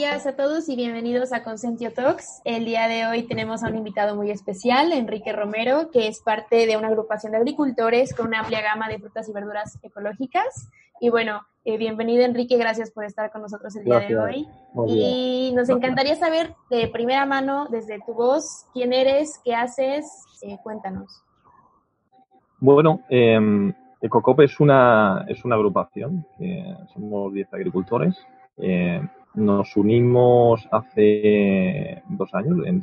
días a todos y bienvenidos a Consentio Talks. El día de hoy tenemos a un invitado muy especial, Enrique Romero, que es parte de una agrupación de agricultores con una amplia gama de frutas y verduras ecológicas. Y bueno, eh, bienvenido Enrique, gracias por estar con nosotros el día de hoy. y nos encantaría saber de primera mano, desde tu voz, quién eres, qué haces, eh, cuéntanos. Bueno, eh, Ecocop es una, es una agrupación, somos 10 agricultores. Eh, nos unimos hace dos años, en,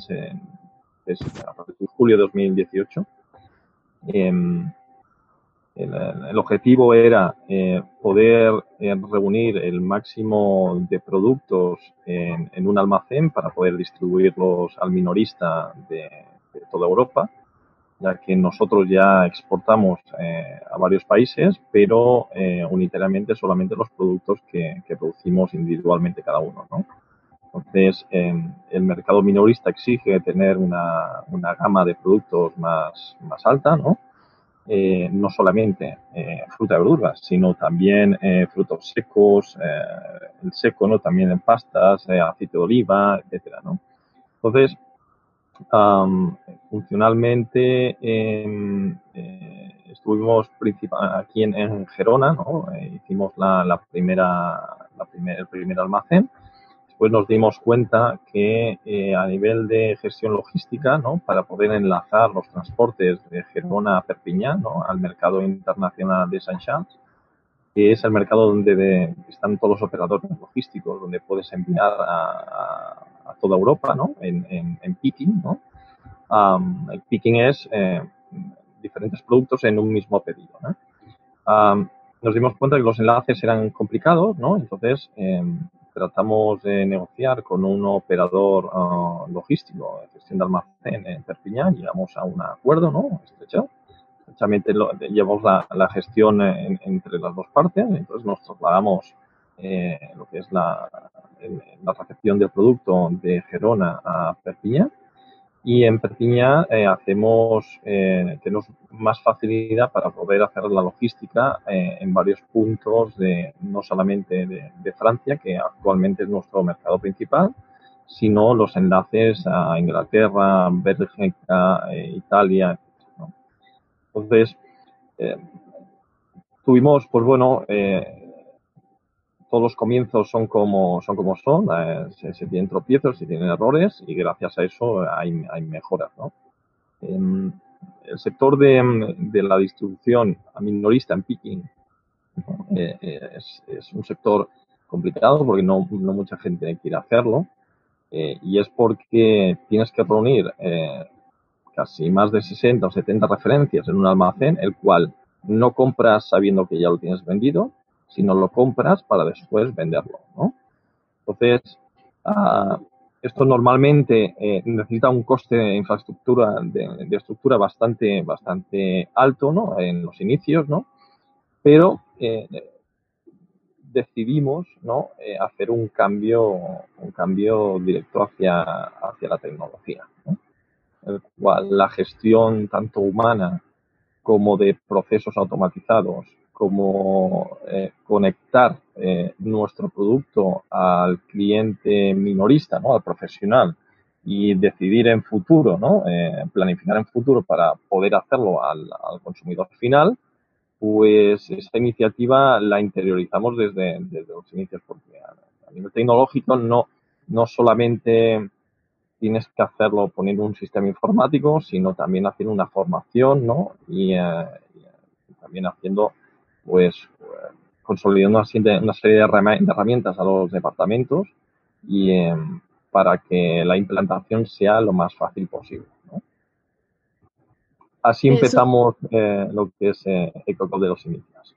julio de 2018. Em, el, objetivo era eh, poder eh, reunir el máximo de productos en, un almacén para poder distribuirlos al minorista de toda Europa ya que nosotros ya exportamos eh, a varios países, pero eh, unitariamente solamente los productos que, producimos individualmente cada uno. ¿no? Entonces, el mercado minorista exige tener una, una gama de productos más, más alta, ¿no? Eh, no solamente fruta y verduras, sino también frutos secos, el seco, ¿no? También en pastas, aceite de oliva, etcétera, ¿no? Entonces, funcionalmente em, eh, estuvimos aquí en, Gerona, ¿no? Eh, hicimos la, primera, la el primer almacén. Después nos dimos cuenta que eh, a nivel de gestión logística, ¿no? para poder enlazar los transportes de Gerona a Perpiñán, ¿no? al mercado internacional de Saint Charles, que es el mercado donde están todos los operadores logísticos, donde puedes enviar a, toda Europa, ¿no? En, en, picking, ¿no? el picking es eh, diferentes productos en un mismo pedido, nos dimos cuenta que los enlaces eran complicados, ¿no? Entonces, em, tratamos de negociar con un operador ah, logístico de gestión de almacén en Perpiñán, llegamos a un acuerdo, ¿no? Estrecho llevamos la, gestión entre las dos partes, entonces nos trasladamos eh, lo que es la, la, recepción del producto de Gerona a Perpiña y en Perpiña eh, hacemos, eh, tenemos más facilidad para poder hacer la logística en varios puntos de no solamente de, Francia, que actualmente es nuestro mercado principal, sino los enlaces a Inglaterra, Bélgica, Italia, entonces, eh, tuvimos, pues bueno, eh, todos los comienzos son como son, como son eh, se, tienen tropiezos, se tienen errores y gracias a eso hay, mejoras, ¿no? Em, el sector de, la distribución minorista en picking es, es, un sector complicado porque no, no mucha gente quiere hacerlo y es porque tienes que reunir casi más de 60 o 70 referencias en un almacén, el cual no compras sabiendo que ya lo tienes vendido, sino lo compras para después venderlo, ¿no? Entonces, ah, esto normalmente eh, necesita un coste de infraestructura, de, estructura bastante, bastante alto, ¿no? En los inicios, ¿no? Pero eh, decidimos, ¿no? Eh, hacer un cambio, un cambio directo hacia, hacia la tecnología, ¿no? el cual la gestión tanto humana como de procesos automatizados, como eh, conectar eh, nuestro producto al cliente minorista, ¿no? al profesional, y decidir en futuro, ¿no? Eh, planificar en futuro para poder hacerlo al, consumidor final, pues esa iniciativa la interiorizamos desde, los inicios, porque a, a nivel tecnológico no, no solamente tienes que hacerlo poniendo un sistema informático, sino también haciendo una formación, ¿no? Y, eh, también haciendo, pues, consolidando una serie de herramientas a los departamentos y em, para que la implantación sea lo más fácil posible. ¿no? Así empezamos eh, lo que es eh, el de los inicios.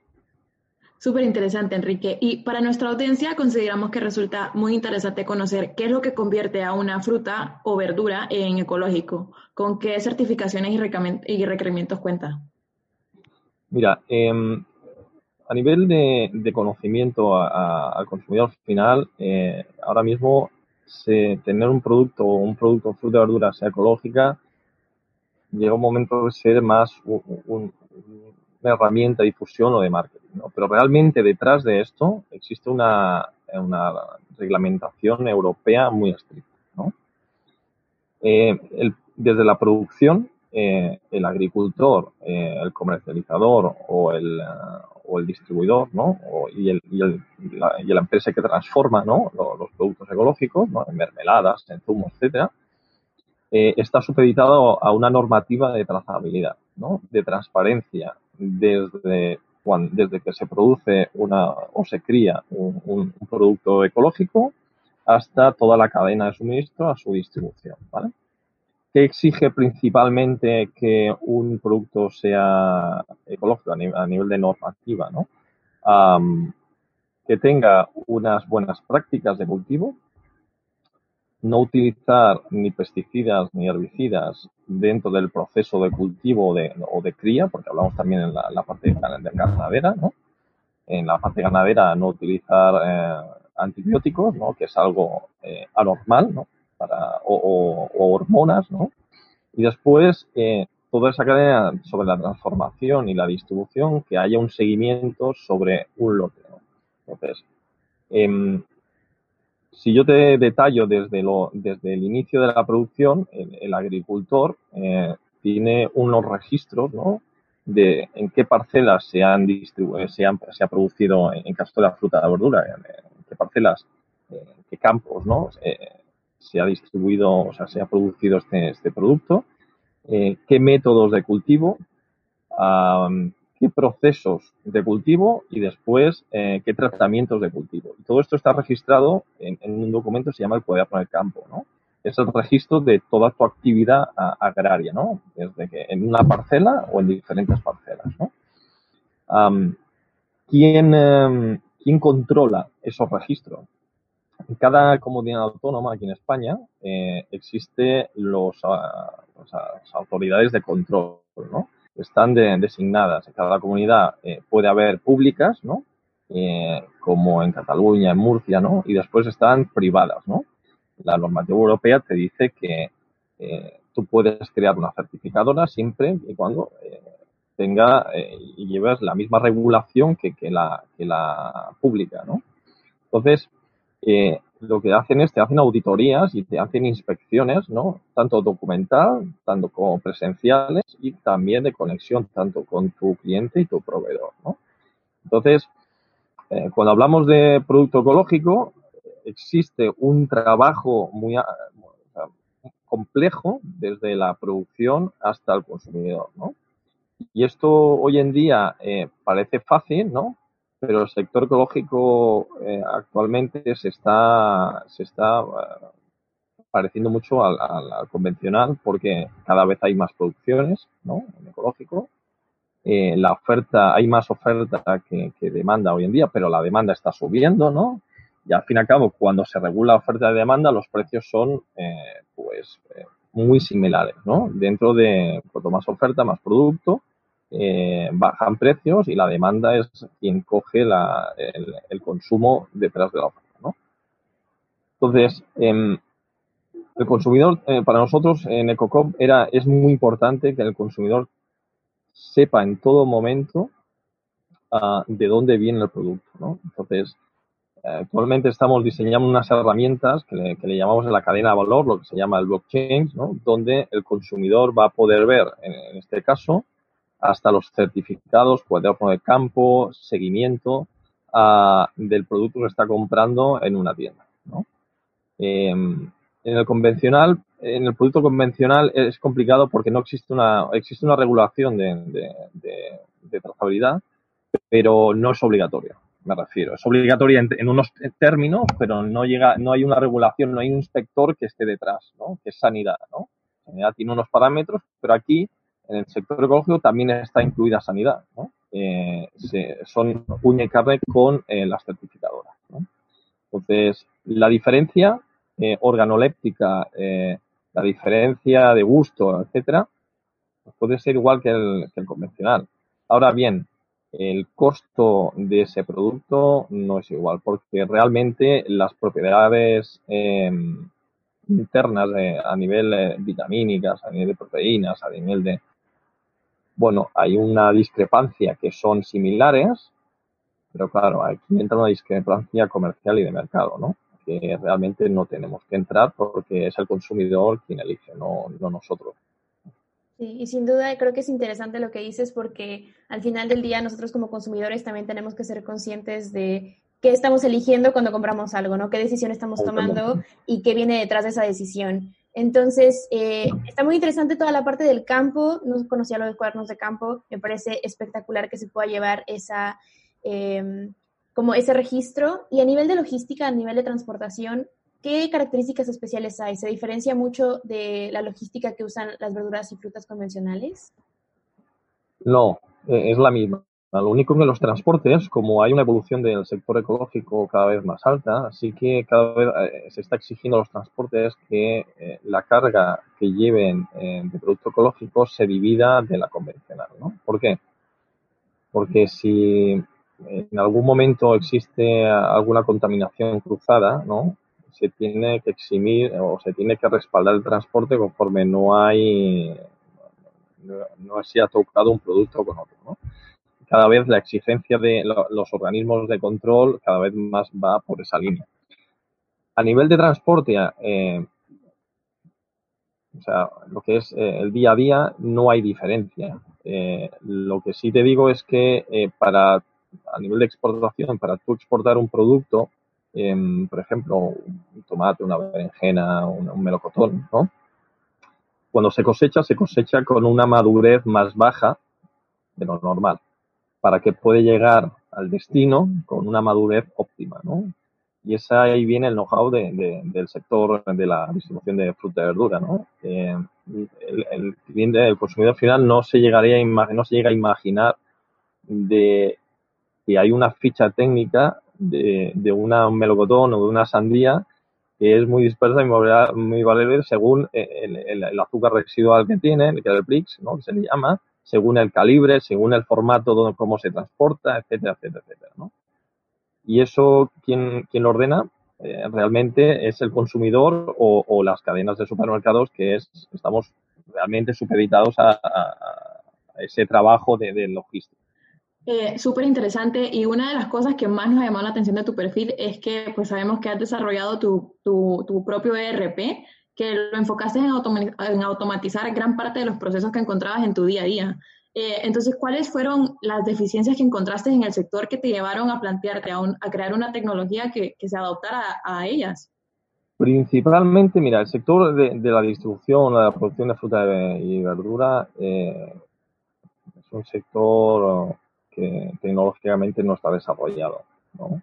Súper interesante, Enrique. Y para nuestra audiencia consideramos que resulta muy interesante conocer qué es lo que convierte a una fruta o verdura en ecológico, con qué certificaciones y requerimientos cuenta. Mira, em, a nivel de, conocimiento al consumidor final, eh, ahora mismo tener un producto, un producto fruta o verdura sea ecológica, llega un momento de ser más un una herramienta de difusión o de marketing. ¿no? Pero realmente detrás de esto existe una, reglamentación europea muy estricta. desde la producción, el agricultor, el comercializador o el, o el distribuidor, ¿no? y, el, y, el, la, y, la, empresa que transforma ¿no? los, productos ecológicos, ¿no? en mermeladas, en zumos, etcétera, eh, está supeditado a una normativa de trazabilidad, ¿no? de transparencia, desde, cuando, desde que se produce una o se cría un, un, un, producto ecológico hasta toda la cadena de suministro a su distribución. ¿vale? ¿Qué exige principalmente que un producto sea ecológico a nivel, a nivel de normativa? ¿no? Um, que tenga unas buenas prácticas de cultivo, no utilizar ni pesticidas ni herbicidas dentro del proceso de cultivo de, o de cría, porque hablamos también en la, la parte de ganadera, ¿no? En la parte ganadera no utilizar eh, antibióticos, ¿no? Que es algo eh, anormal, ¿no? Para, o, o, o, hormonas, ¿no? Y después, eh, toda esa cadena sobre la transformación y la distribución, que haya un seguimiento sobre un lote, ¿no? Entonces, eh, si yo te detallo desde, lo, desde el inicio de la producción, el, el agricultor eh, tiene unos registros ¿no? de en qué parcelas se han, se han se ha producido, en caso de la fruta la verdura, en, qué parcelas, en qué campos ¿no? Eh, se ha distribuido, o sea, se ha producido este, este producto, eh, qué métodos de cultivo, qué procesos de cultivo y después eh, qué tratamientos de cultivo. Y todo esto está registrado en, un documento que se llama el cuaderno del campo, ¿no? Es el registro de toda tu actividad agraria, ¿no? Desde que en una parcela o en diferentes parcelas, ¿no? ¿quién, um, ¿Quién controla esos registros? En cada comunidad autónoma aquí en España eh, existe los, uh, las autoridades de control, ¿no? están de, designadas. En cada comunidad eh, puede haber públicas, ¿no? Eh, como en Cataluña, en Murcia, ¿no? Y después están privadas, ¿no? La normativa europea te dice que eh, tú puedes crear una certificadora siempre y cuando eh, tenga y lleves la misma regulación que, que, la, que la pública, ¿no? Entonces, lo que hacen es te hacen auditorías y te hacen inspecciones, ¿no? Tanto documental, tanto como presenciales y también de conexión tanto con tu cliente y tu proveedor, ¿no? Entonces, eh, cuando hablamos de producto ecológico, existe un trabajo muy uh, complejo desde la producción hasta el consumidor, ¿no? Y esto hoy en día eh, parece fácil, ¿no? Pero el sector ecológico eh, actualmente se está, se está uh, pareciendo mucho al, al, al, convencional porque cada vez hay más producciones ¿no? en ecológico. Eh, la oferta, hay más oferta que, que, demanda hoy en día, pero la demanda está subiendo, ¿no? Y al fin y al cabo, cuando se regula oferta y demanda, los precios son, eh, pues, eh, muy similares, ¿no? Dentro de cuanto más oferta, más producto, eh, bajan precios y la demanda es quien coge el, consumo detrás de la oferta. ¿no? Entonces, eh, el consumidor, eh, para nosotros en Ecocop era, es muy importante que el consumidor sepa en todo momento uh, de dónde viene el producto. ¿no? Entonces, actualmente estamos diseñando unas herramientas que le, llamamos en la cadena de valor, lo que se llama el blockchain, donde el consumidor va a poder ver, en este caso, hasta los certificados, cuaderno de campo, seguimiento uh, del producto que está comprando en una tienda. ¿no? Eh, en el convencional, en el producto convencional es complicado porque no existe una, existe una regulación de, trazabilidad, pero no es obligatorio, me refiero. Es obligatoria en, en, unos términos, pero no llega, no hay una regulación, no hay un inspector que esté detrás, ¿no? Que es sanidad, ¿no? Sanidad tiene unos parámetros, pero aquí en el sector ecológico también está incluida sanidad. Eh, son uña y carne con eh, las certificadoras. Entonces, la diferencia eh, organoléptica, eh, la diferencia de gusto, etcétera, puede ser igual que el, convencional. Ahora bien, el costo de ese producto no es igual, porque realmente las propiedades em, internas a nivel vitamínicas, a nivel de proteínas, a nivel de bueno, hay una discrepancia que son similares, Pero claro, aquí entra una discrepancia comercial y de mercado, ¿no? Que realmente no tenemos que entrar porque es el consumidor quien elige, no, no nosotros. Sí, y sin duda creo que es interesante lo que dices porque al final del día nosotros como consumidores también tenemos que ser conscientes de qué estamos eligiendo cuando compramos algo, ¿no? ¿Qué decisión estamos tomando y qué viene detrás de esa decisión? Entonces, eh, está muy interesante toda la parte del campo, no conocía lo de cuadernos de campo, me parece espectacular que se pueda llevar esa, em, como ese registro. Y a nivel de logística, a nivel de transportación, ¿qué características especiales hay? ¿Se diferencia mucho de la logística que usan las verduras y frutas convencionales? No, e, es la misma. Lo único que los transportes, como hay una evolución del sector ecológico cada vez más alta, así que cada vez eh, se está exigiendo a los transportes que eh, la carga que lleven eh, de producto ecológico se divida de la convencional. ¿no? ¿Por qué? Porque si en algún momento existe alguna contaminación cruzada, ¿no? se tiene que eximir o se tiene que respaldar el transporte conforme no hay no se ha tocado un producto con otro. ¿no? Cada vez la exigencia de los organismos de control cada vez más va por esa línea. A nivel de transporte, eh, o sea, lo que es eh, el día a día, no hay diferencia. Eh, lo que sí te digo es que para, a nivel de exportación, para tú exportar un producto, em, por ejemplo, un tomate, una berenjena, un, un melocotón, ¿no? Cuando se cosecha, se cosecha con una madurez más baja de lo normal para que pueda llegar al destino con una madurez óptima, ¿no? Y esa ahí viene el know-how de, del sector de la distribución de fruta y verdura, ¿no? Eh, el, el consumidor final no se llegaría a no se llega a imaginar de que hay una ficha técnica de, de una, un melocotón o de una sandía que es muy dispersa y muy variable según el, el, azúcar residual que tiene, que es el PRIX, ¿no? que se le llama, según el calibre, según el formato, cómo se transporta, etcétera, etcétera, etcétera. Y eso, ¿quién, quién lo ordena? Eh, realmente es el consumidor o, las cadenas de supermercados que es, estamos realmente supeditados a, ese trabajo de, logística. Eh, Súper interesante y una de las cosas que más nos llamó la atención de tu perfil es que pues sabemos que has desarrollado tu, tu, tu propio ERP que lo enfocaste en, en, automatizar gran parte de los procesos que encontrabas en tu día a día. Eh, entonces, ¿cuáles fueron las deficiencias que encontraste en el sector que te llevaron a plantearte, a, a crear una tecnología que, que se adaptara a, ellas? Principalmente, mira, el sector de, la distribución, la producción de fruta y verdura eh, es un sector que tecnológicamente no está desarrollado. ¿no?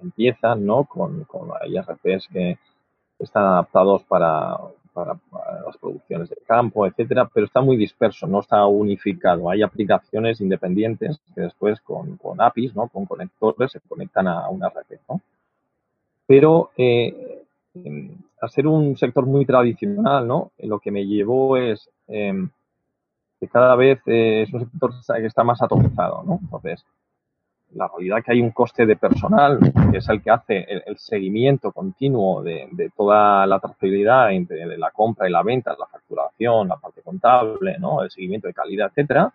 Empiezan ¿no? con, con IRPs que, están adaptados para, para, las producciones de campo, etcétera, pero está muy disperso, no está unificado. Hay aplicaciones independientes que después con, con APIs, ¿no? con conectores, se conectan a una red. ¿no? Pero eh, al ser un sector muy tradicional, ¿no? lo que me llevó es eh, que cada vez eh, es un sector que está más atomizado. ¿no? Entonces, la realidad que hay un coste de personal, que es el que hace el, seguimiento continuo de, toda la trazabilidad entre la compra y la venta, la facturación, la parte contable, ¿no? el seguimiento de calidad, etcétera,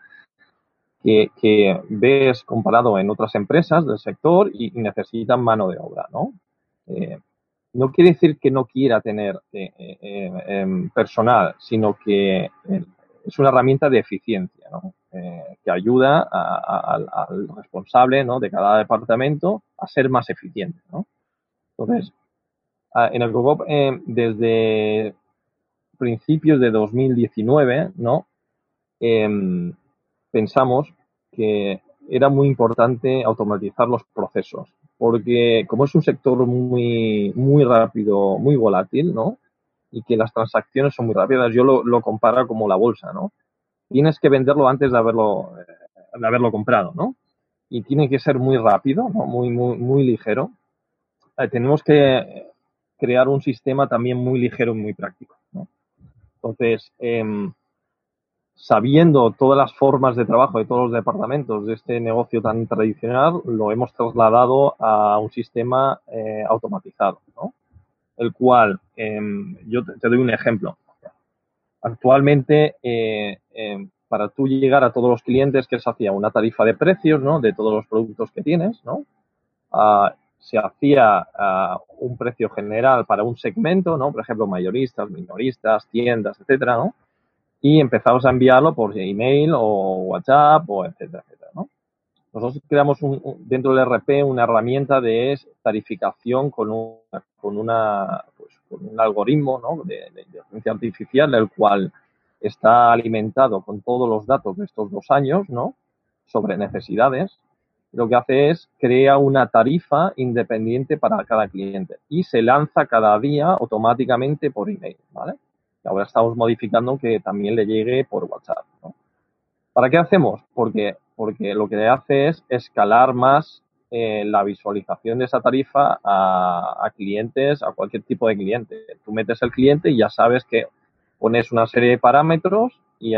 que, ves comparado en otras empresas del sector y, necesitan mano de obra. ¿no? Eh, no quiere decir que no quiera tener eh, eh, em, personal, sino que es una herramienta de eficiencia, ¿no? Eh, que ayuda al responsable ¿no? de cada departamento a ser más eficiente. ¿no? Entonces, en el COCOP, eh, desde principios de 2019, ¿no? Em, pensamos que era muy importante automatizar los procesos, porque como es un sector muy, muy rápido, muy volátil, ¿no? Y que las transacciones son muy rápidas, yo lo, lo comparo como la bolsa, ¿no? Tienes que venderlo antes de haberlo, eh, de haberlo comprado, ¿no? Y tiene que ser muy rápido, muy, muy, muy ligero. Eh, tenemos que crear un sistema también muy ligero y muy práctico. Entonces, em, sabiendo todas las formas de trabajo de todos los departamentos de este negocio tan tradicional, lo hemos trasladado a un sistema eh, automatizado, ¿no? El cual, em, yo te, doy un ejemplo. Actualmente, eh, eh, para tú llegar a todos los clientes, que se hacía una tarifa de precios, ¿no? De todos los productos que tienes, ¿no? Ah, se hacía ah, un precio general para un segmento, ¿no? Por ejemplo, mayoristas, minoristas, tiendas, etcétera, ¿no? Y empezamos a enviarlo por email o WhatsApp o etcétera, etcétera, ¿no? Nosotros creamos dentro del RP una herramienta de tarificación con, un, con, una, con un algoritmo de, inteligencia artificial, el cual está alimentado con todos los datos de estos dos años, ¿no? Sobre necesidades. Lo que hace es crea una tarifa independiente para cada cliente y se lanza cada día automáticamente por email, ¿vale? Ahora estamos modificando que también le llegue por WhatsApp. ¿Para qué hacemos? Porque, porque lo que hace es escalar más eh, la visualización de esa tarifa a, clientes, a cualquier tipo de cliente. Tú metes el cliente y ya sabes que pones una serie de parámetros y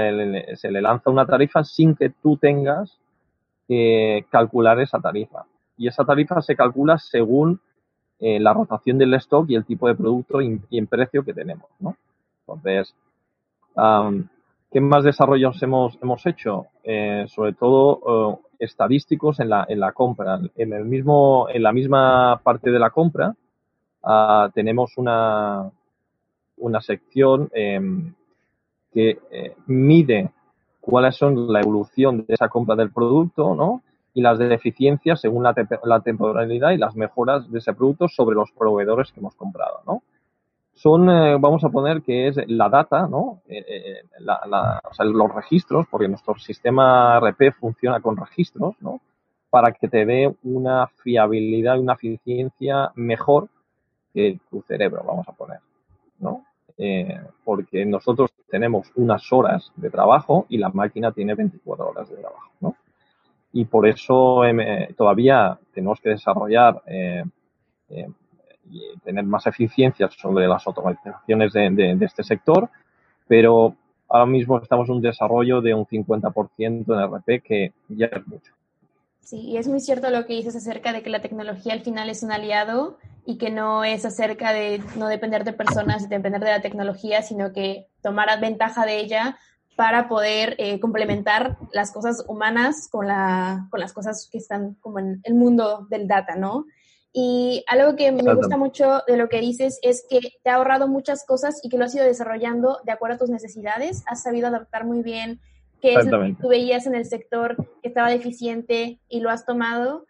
se le lanza una tarifa sin que tú tengas que calcular esa tarifa. Y esa tarifa se calcula según eh, la rotación del stock y el tipo de producto y, el precio que tenemos. Entonces, ¿qué más desarrollos hemos, hemos hecho? Eh, sobre todo estadísticos en la, en la compra. En, el mismo, en la misma parte de la compra ah, tenemos una, una sección em, que eh, mide cuáles son la evolución de esa compra del producto, ¿no? Y las deficiencias según la, la, temporalidad y las mejoras de ese producto sobre los proveedores que hemos comprado, ¿no? Son, eh, vamos a poner que es la data, ¿no? Eh, sea, los registros, porque nuestro sistema RP funciona con registros, ¿no? Para que te dé una fiabilidad y una eficiencia mejor que tu cerebro, vamos a poner, ¿no? Eh, porque nosotros tenemos unas horas de trabajo y la máquina tiene 24 horas de trabajo, ¿no? Y por eso em, eh, todavía tenemos que desarrollar eh, tener más eficiencia sobre las automatizaciones de, de, este sector, pero ahora mismo estamos en un desarrollo de un 50% en RP que ya es mucho. Sí, y es muy cierto lo que dices acerca de que la tecnología al final es un aliado y que no es acerca de no depender de personas y depender de la tecnología, sino que tomar ventaja de ella para poder eh, complementar las cosas humanas con, la, con las cosas que están como en el mundo del data, ¿no? Y algo que me gusta mucho de lo que dices es que te ha ahorrado muchas cosas y que lo has ido desarrollando de acuerdo a tus necesidades. Has sabido adaptar muy bien qué es lo que tú veías en el sector que estaba deficiente y lo has tomado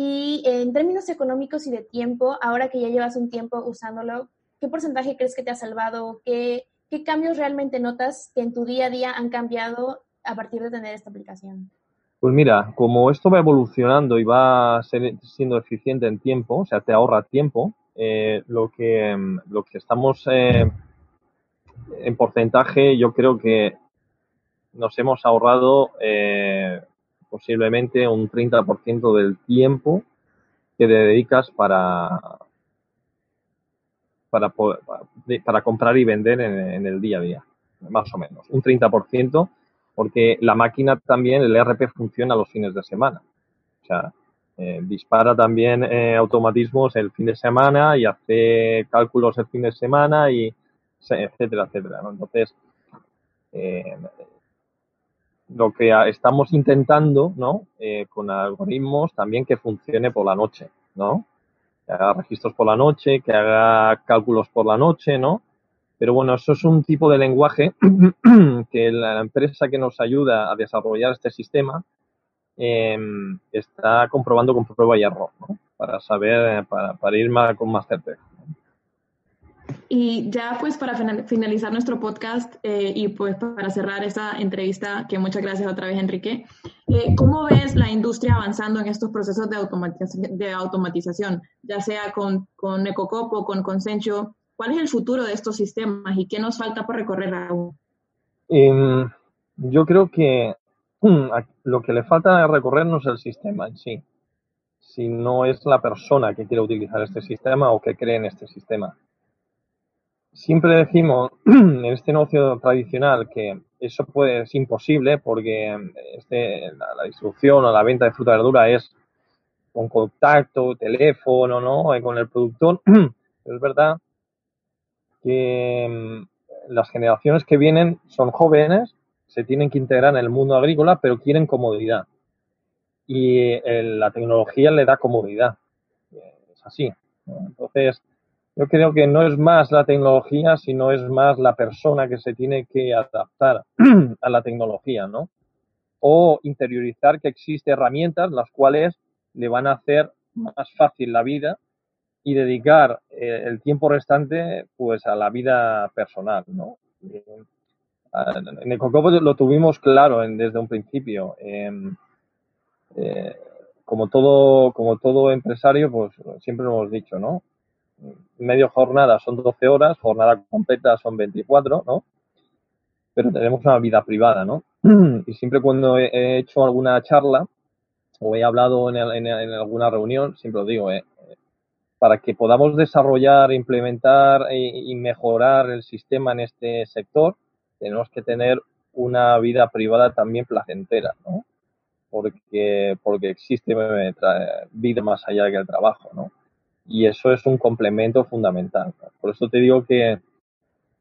y en términos económicos y de tiempo, ahora que ya llevas un tiempo usándolo, ¿qué porcentaje crees que te ha salvado? ¿Qué, ¿Qué cambios realmente notas que en tu día a día han cambiado a partir de tener esta aplicación? Pues mira, como esto va evolucionando y va siendo eficiente en tiempo, o sea, te ahorra tiempo, eh, lo, que, lo que estamos eh, en porcentaje, yo creo que nos hemos ahorrado eh, posiblemente un 30% del tiempo que te dedicas para, para, para comprar y vender en, el día a día, más o menos. Un 30%, porque la máquina también, el ERP funciona los fines de semana. O sea, eh, dispara también eh, automatismos el fin de semana y hace cálculos el fin de semana y etcétera, etcétera. Entonces, eh, lo que estamos intentando, ¿no? Con algoritmos también que funcione por la noche, ¿no? Que haga registros por la noche, que haga cálculos por la noche, ¿no? Pero bueno, eso es un tipo de lenguaje que la empresa que nos ayuda a desarrollar este sistema eh, está comprobando con prueba y error, ¿no? Para saber, para, para ir más, con más certeza. Y ya pues para finalizar nuestro podcast eh, y pues para cerrar esta entrevista, que muchas gracias otra vez Enrique, eh, ¿cómo ves la industria avanzando en estos procesos de automatización, de automatización ya sea con, con Ecocop o con Consensio? ¿Cuál es el futuro de estos sistemas y qué nos falta por recorrer aún? Em, yo creo que mm, lo que le falta recorrer no es el sistema en sí, sino es la persona que quiere utilizar este sistema o que cree en este sistema siempre decimos en este negocio tradicional que eso puede, es imposible porque este, la, distribución o la venta de fruta y verdura es con contacto, teléfono, ¿no? Eh, con el productor. Pero es verdad que mm, las generaciones que vienen son jóvenes se tienen que integrar en el mundo agrícola, pero quieren comodidad. Y eh, la tecnología le da comodidad. Es así. Entonces, yo creo que no es más la tecnología, sino es más la persona que se tiene que adaptar a la tecnología, ¿no? O interiorizar que existen herramientas las cuales le van a hacer más fácil la vida y dedicar eh, el tiempo restante pues a la vida personal, ¿no? en el Cocopo lo tuvimos claro desde un principio. Em, eh, como todo, como todo empresario, pues siempre lo hemos dicho, ¿no? Medio jornada son 12 horas, jornada completa son 24, ¿no? Pero tenemos una vida privada, ¿no? Y siempre cuando he hecho alguna charla o he hablado en, alguna reunión, siempre lo digo, ¿eh? Para que podamos desarrollar, implementar y mejorar el sistema en este sector, tenemos que tener una vida privada también placentera, ¿no? Porque, porque existe vida más allá que el trabajo, ¿no? Y eso es un complemento fundamental. Por eso te digo que,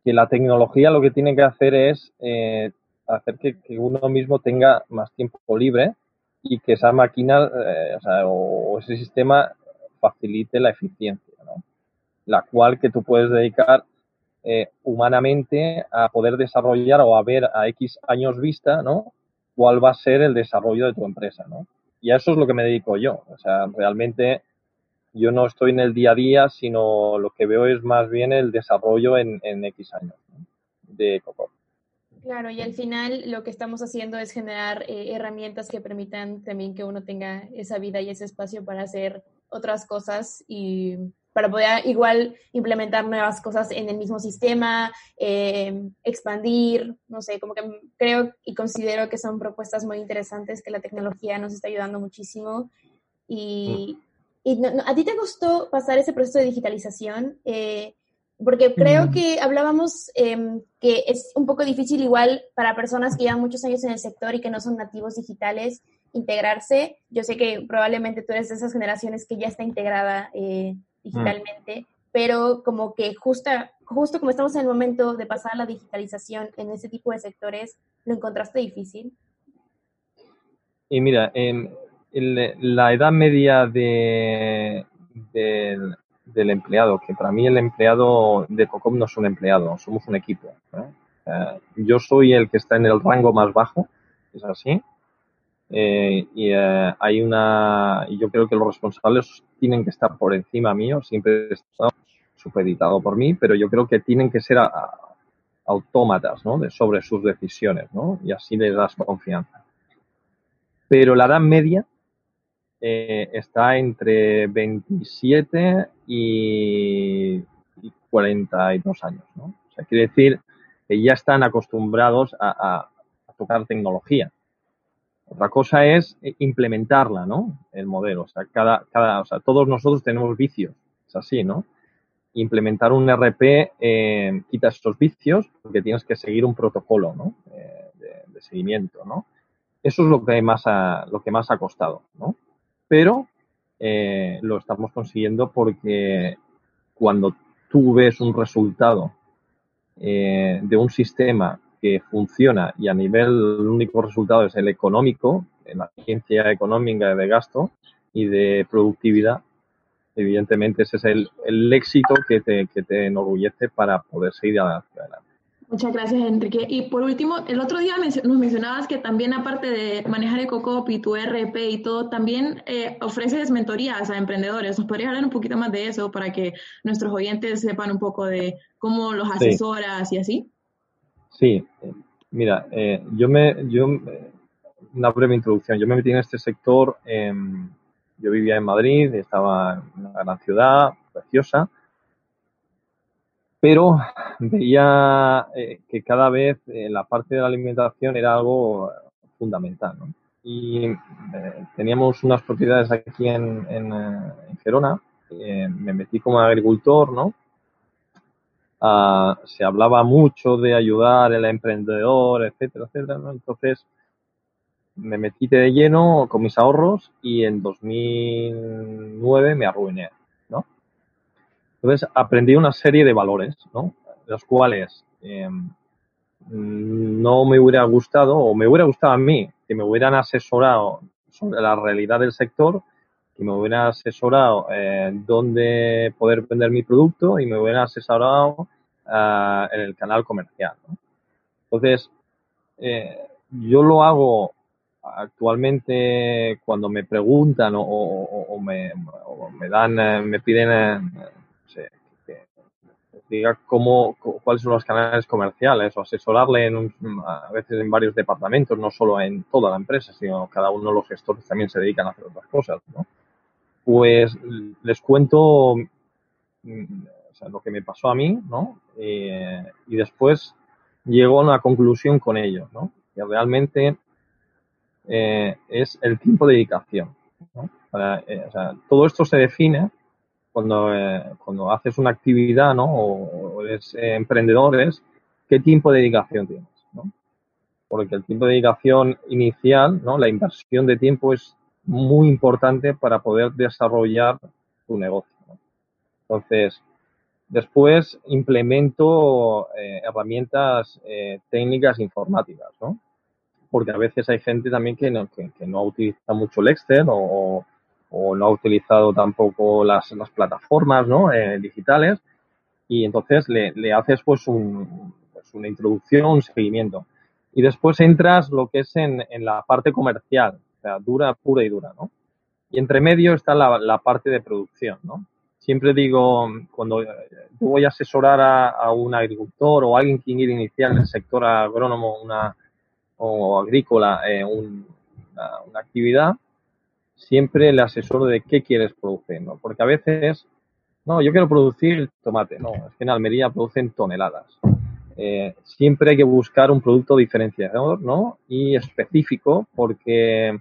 que, la tecnología lo que tiene que hacer es eh, hacer que, uno mismo tenga más tiempo libre y que esa máquina eh, o, ese sistema facilite la eficiencia, ¿no? La cual que tú puedes dedicar eh, humanamente a poder desarrollar o a ver a X años vista, ¿no? Cuál va a ser el desarrollo de tu empresa, ¿no? Y a eso es lo que me dedico yo. O sea, realmente yo no estoy en el día a día, sino lo que veo es más bien el desarrollo en, X años de Coco. Claro, y al final lo que estamos haciendo es generar eh, herramientas que permitan también que uno tenga esa vida y ese espacio para hacer otras cosas y para poder igual implementar nuevas cosas en el mismo sistema, eh, expandir, no sé, como que creo y considero que son propuestas muy interesantes que la tecnología nos está ayudando muchísimo. Y, ¿a ti te gustó pasar ese proceso de digitalización? Eh, porque creo mm. que hablábamos em, que es un poco difícil igual para personas que llevan muchos años en el sector y que no son nativos digitales integrarse. Yo sé que probablemente tú eres de esas generaciones que ya está integrada eh, digitalmente, pero como que justo, justo como estamos en el momento de pasar a la digitalización en ese tipo de sectores, ¿lo encontraste difícil? Y mira, en, la edad media de, del empleado, que para mí el empleado de COCOM no es un empleado, somos un equipo. Eh, yo soy el que está en el rango más bajo, es así, eh, y eh, hay una, y yo creo que los responsables tienen que estar por encima mío, siempre he estado supeditado por mí, pero yo creo que tienen que ser autómatas, ¿no? De, sobre sus decisiones, ¿no? Y así les das confianza. Pero la edad media eh, está entre 27 y, y, 42 años, ¿no? O quiere decir que ya están acostumbrados a tocar tecnología otra cosa es eh, implementarla, ¿no? El modelo. O sea, cada, cada, o sea, todos nosotros tenemos vicios. Es así, ¿no? Implementar un RP eh, quita estos vicios porque tienes que seguir un protocolo, ¿no? Eh, de, seguimiento, ¿no? Eso es lo que más ha, lo que más ha costado, ¿no? Pero lo estamos consiguiendo porque cuando tú ves un resultado de un sistema que funciona y a nivel el único resultado es el económico, en la ciencia económica de gasto y de productividad, evidentemente ese es el, el éxito que te, que te enorgullece para poder seguir hacia adelante. Muchas gracias, Enrique. Y por último, el otro día nos mencionabas que también, aparte de manejar EcoCop y tu RP y todo, también eh, ofreces mentorías a emprendedores. ¿Nos podrías hablar un poquito más de eso para que nuestros oyentes sepan un poco de cómo los asesoras y así? Sí, mira, eh, yo me, yo, una breve introducción. Yo me metí en este sector, yo vivía en Madrid, estaba en una gran ciudad, preciosa, pero veía eh, que cada vez eh, la parte de la alimentación era algo fundamental, ¿no? Y teníamos unas propiedades aquí en, en, en Gerona, me metí como agricultor, ¿no? Ah, se hablaba mucho de ayudar al emprendedor, etcétera, etcétera, ¿no? Entonces me metí de lleno con mis ahorros y en 2009 me arruiné, ¿no? Entonces aprendí una serie de valores, ¿no? Los cuales em, no me hubiera gustado, o me hubiera gustado a mí, que me hubieran asesorado sobre la realidad del sector, que me hubieran asesorado eh, dónde poder vender mi producto y me hubieran asesorado eh, en el canal comercial. Entonces, eh, yo lo hago actualmente cuando me preguntan o, me, dan, eh, me piden, eh, que diga cómo, cuáles son los canales comerciales o asesorarle en a veces en varios departamentos, no solo en toda la empresa, sino cada uno de los gestores también se dedican a hacer otras cosas, ¿no? Pues les cuento mm, lo que me pasó a mí, ¿no? y después llego a una conclusión con ellos, ¿no? Que realmente eh, es el tiempo de dedicación. Eh, todo esto se define cuando, eh, cuando haces una actividad ¿no? o, eres emprendedor, qué tiempo de dedicación tienes. ¿no? Porque el tiempo de dedicación inicial, ¿no? la inversión de tiempo es muy importante para poder desarrollar tu negocio. Entonces, después implemento herramientas técnicas informáticas, ¿no? porque a veces hay gente también que no, que, no utiliza mucho el Excel o, no ha utilizado tampoco las, las plataformas ¿no? Eh, digitales y entonces le, le haces pues, un, pues una introducción, un seguimiento. Y después entras lo que es en, en, la parte comercial, o sea, dura, pura y dura, ¿no? Y entre medio está la, parte de producción, ¿no? Siempre digo, cuando yo voy a asesorar a, un agricultor o alguien que quiere iniciar en el sector agrónomo una, o agrícola eh, una, actividad, siempre le asesoro de qué quieres producir, ¿no? Porque a veces, no, yo quiero producir tomate, no, es que en Almería producen toneladas. Eh, siempre hay que buscar un producto diferenciador, ¿no? Y específico, porque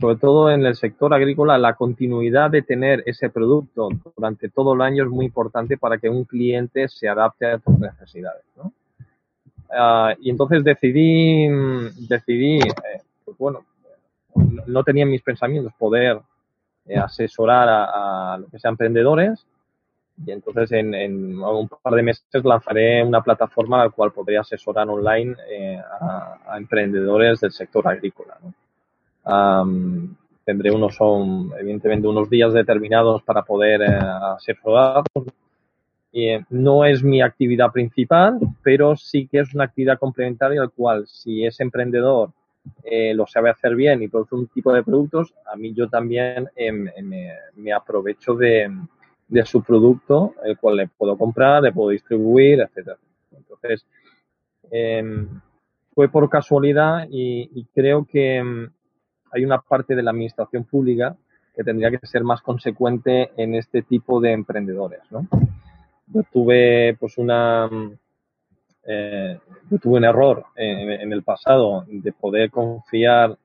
sobre todo en el sector agrícola, la continuidad de tener ese producto durante todo el año es muy importante para que un cliente se adapte a tus necesidades, ¿no? Ah, y entonces decidí, decidí eh, pues bueno, no tenía en mis pensamientos poder eh, asesorar a, lo que sean emprendedores y entonces en, un par de meses lanzaré una plataforma a la cual podría asesorar online eh, a, emprendedores del sector agrícola. Tendré unos, son, evidentemente, unos días determinados para poder asesorar eh, no es mi actividad principal, pero sí que es una actividad complementaria al cual si es emprendedor eh, lo sabe hacer bien y produce un tipo de productos, a mí yo también eh, me, aprovecho de, su producto, el cual le puedo comprar, le puedo distribuir, etcétera. Entonces, em, fue por casualidad y, y creo que em, hay una parte de la administración pública que tendría que ser más consecuente en este tipo de emprendedores, ¿no? yo tuve pues una eh, yo tuve un error en, el pasado de poder confiar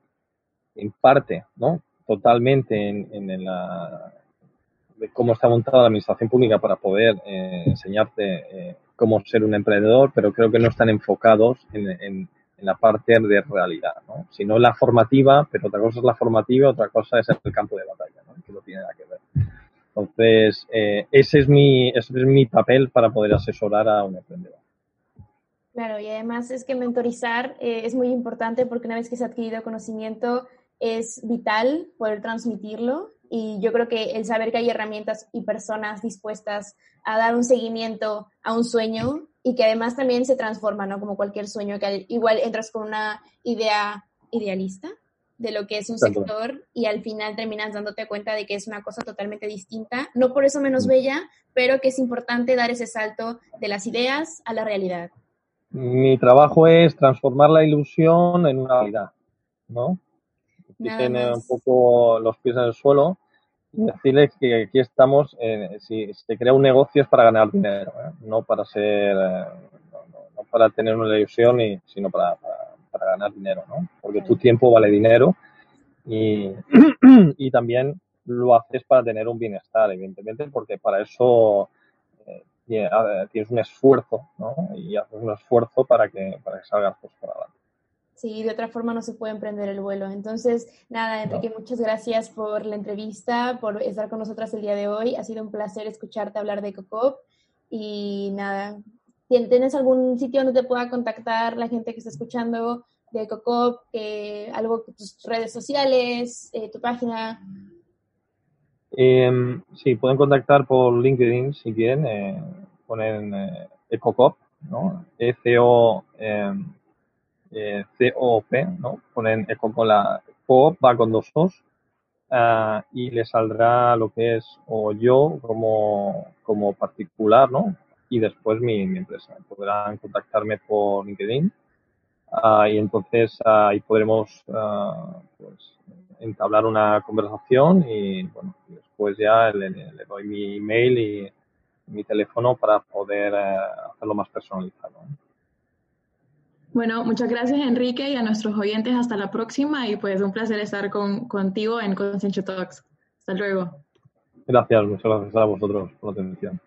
en parte, ¿no? Totalmente en, la de cómo está montada la administración pública para poder eh, enseñarte eh, cómo ser un emprendedor, pero creo que no están enfocados en, la parte de realidad, ¿no? Sino la formativa, pero otra cosa es la formativa, otra cosa es el campo de batalla, ¿no? Que no tiene nada que ver. Entonces, eh, ese, es mi, ese es mi papel para poder asesorar a un emprendedor. Claro, y además es que mentorizar eh, es muy importante porque una vez que se ha adquirido conocimiento es vital poder transmitirlo y yo creo que el saber que hay herramientas y personas dispuestas a dar un seguimiento a un sueño y que además también se transforma, ¿no? Como cualquier sueño, que igual entras con una idea idealista de lo que es un sector y al final terminas dándote cuenta de que es una cosa totalmente distinta, no por eso menos mm. bella, pero que es importante dar ese salto de las ideas a la realidad. Mi trabajo es transformar la ilusión en una realidad, ¿no? Tener un poco los pies en el suelo y decirles que aquí estamos, eh, si se crea un negocio es para ganar dinero, ¿eh? no para ser, eh, no, para tener una ilusión, y, sino para para ganar dinero, ¿no? Porque tu tiempo vale dinero y, y también lo haces para tener un bienestar, evidentemente, porque para eso eh, tienes un esfuerzo, ¿no? Y haces un esfuerzo para que, para que salgas pues, por adelante. Sí, de otra forma no se puede emprender el vuelo. Entonces, nada, Enrique, muchas gracias por la entrevista, por estar con nosotras el día de hoy. Ha sido un placer escucharte hablar de COCOP y nada, ¿tienes algún sitio donde te pueda contactar la gente que está escuchando de Cocop, eh, algo, tus redes sociales, eh, tu página? Em, sí, pueden contactar por LinkedIn si quieren, eh, ponen eh, Ecocop, ¿no? E-C-O, em, eh, ¿no? Ponen Eco con la Coop, va con dos O's, ah, y les saldrá lo que es o yo como, como particular, ¿no? Y después mi, empresa. Podrán contactarme por LinkedIn ah, y entonces ahí podremos ah, pues, entablar una conversación y bueno, después ya le, le doy mi email y mi teléfono para poder eh, hacerlo más personalizado. Bueno, muchas gracias Enrique y a nuestros oyentes hasta la próxima y pues un placer estar con, contigo en Consenso Talks. Hasta luego. Gracias, muchas gracias a vosotros por la atención.